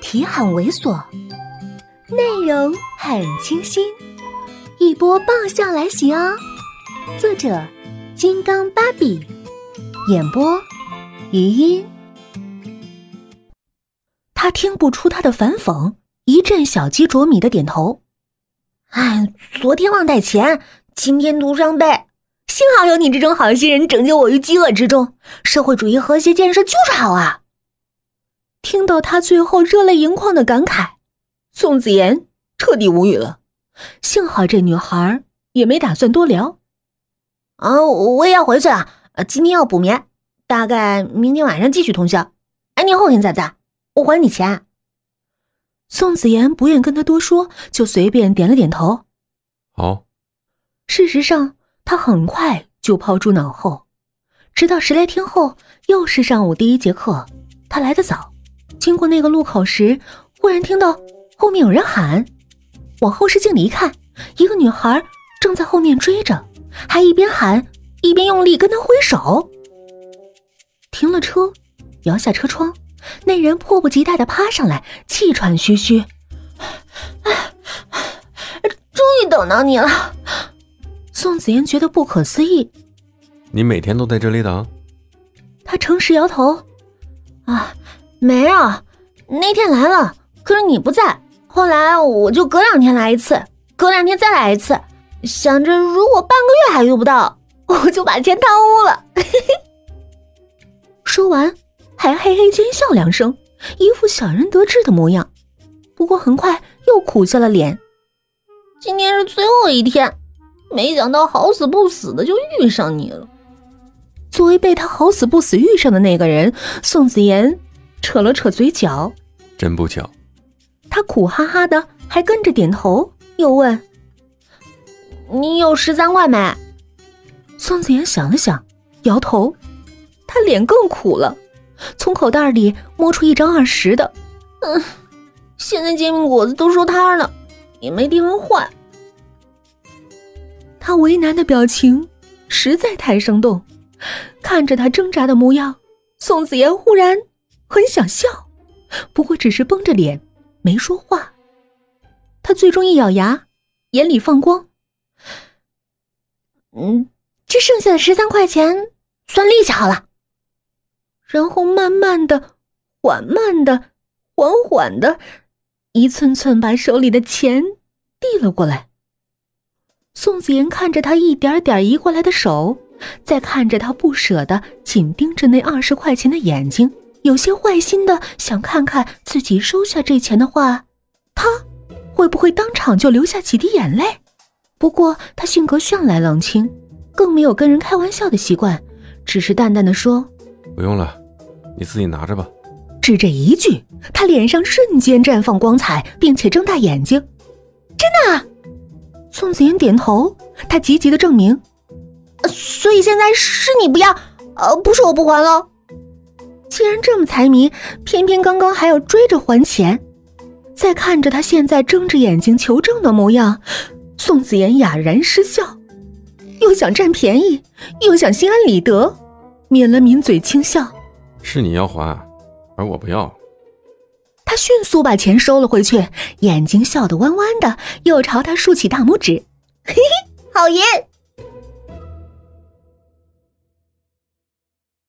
题很猥琐，内容很清新，一波爆笑来袭哦！作者：金刚芭比，演播：余音。他听不出他的反讽，一阵小鸡啄米的点头。哎，昨天忘带钱，今天徒伤悲。幸好有你这种好心人拯救我于饥饿之中，社会主义和谐建设就是好啊！听到他最后热泪盈眶的感慨，宋子妍彻底无语了。幸好这女孩也没打算多聊。啊，我也要回去了，今天要补眠，大概明天晚上继续通宵。哎，你后天在不在？我还你钱。宋子妍不愿跟他多说，就随便点了点头。好。事实上，他很快就抛诸脑后。直到十来天后，又是上午第一节课，他来的早。经过那个路口时，忽然听到后面有人喊，往后视镜里一看，一个女孩正在后面追着，还一边喊一边用力跟他挥手。停了车，摇下车窗，那人迫不及待的趴上来，气喘吁吁：“终于等到你了。”宋子妍觉得不可思议：“你每天都在这里等？”他诚实摇头：“啊。”没有，那天来了，可是你不在。后来我就隔两天来一次，隔两天再来一次，想着如果半个月还遇不到，我就把钱贪污了。说完，还嘿嘿奸笑两声，一副小人得志的模样。不过很快又苦笑了脸。今天是最后一天，没想到好死不死的就遇上你了。作为被他好死不死遇上的那个人，宋子妍。扯了扯嘴角，真不巧。他苦哈哈的，还跟着点头，又问：“你有十三块没？”宋子妍想了想，摇头。他脸更苦了，从口袋里摸出一张二十的。嗯，现在煎饼果子都收摊了，也没地方换。他为难的表情实在太生动，看着他挣扎的模样，宋子妍忽然。很想笑，不过只是绷着脸，没说话。他最终一咬牙，眼里放光。嗯，这剩下的十三块钱算利息好了。然后慢慢的、缓慢的、缓缓的，一寸寸把手里的钱递了过来。宋子妍看着他一点点移过来的手，再看着他不舍得、紧盯着那二十块钱的眼睛。有些坏心的想看看自己收下这钱的话，他会不会当场就流下几滴眼泪？不过他性格向来冷清，更没有跟人开玩笑的习惯，只是淡淡的说：“不用了，你自己拿着吧。”只这一句，他脸上瞬间绽放光彩，并且睁大眼睛：“真的？”宋子妍点头，他急急的证明：“所以现在是你不要，呃，不是我不还了。”既然这么财迷，偏偏刚刚还要追着还钱。再看着他现在睁着眼睛求证的模样，宋子妍哑然失笑，又想占便宜，又想心安理得，抿了抿嘴轻笑：“是你要还，而我不要。”他迅速把钱收了回去，眼睛笑得弯弯的，又朝他竖起大拇指：“嘿嘿，好爷。”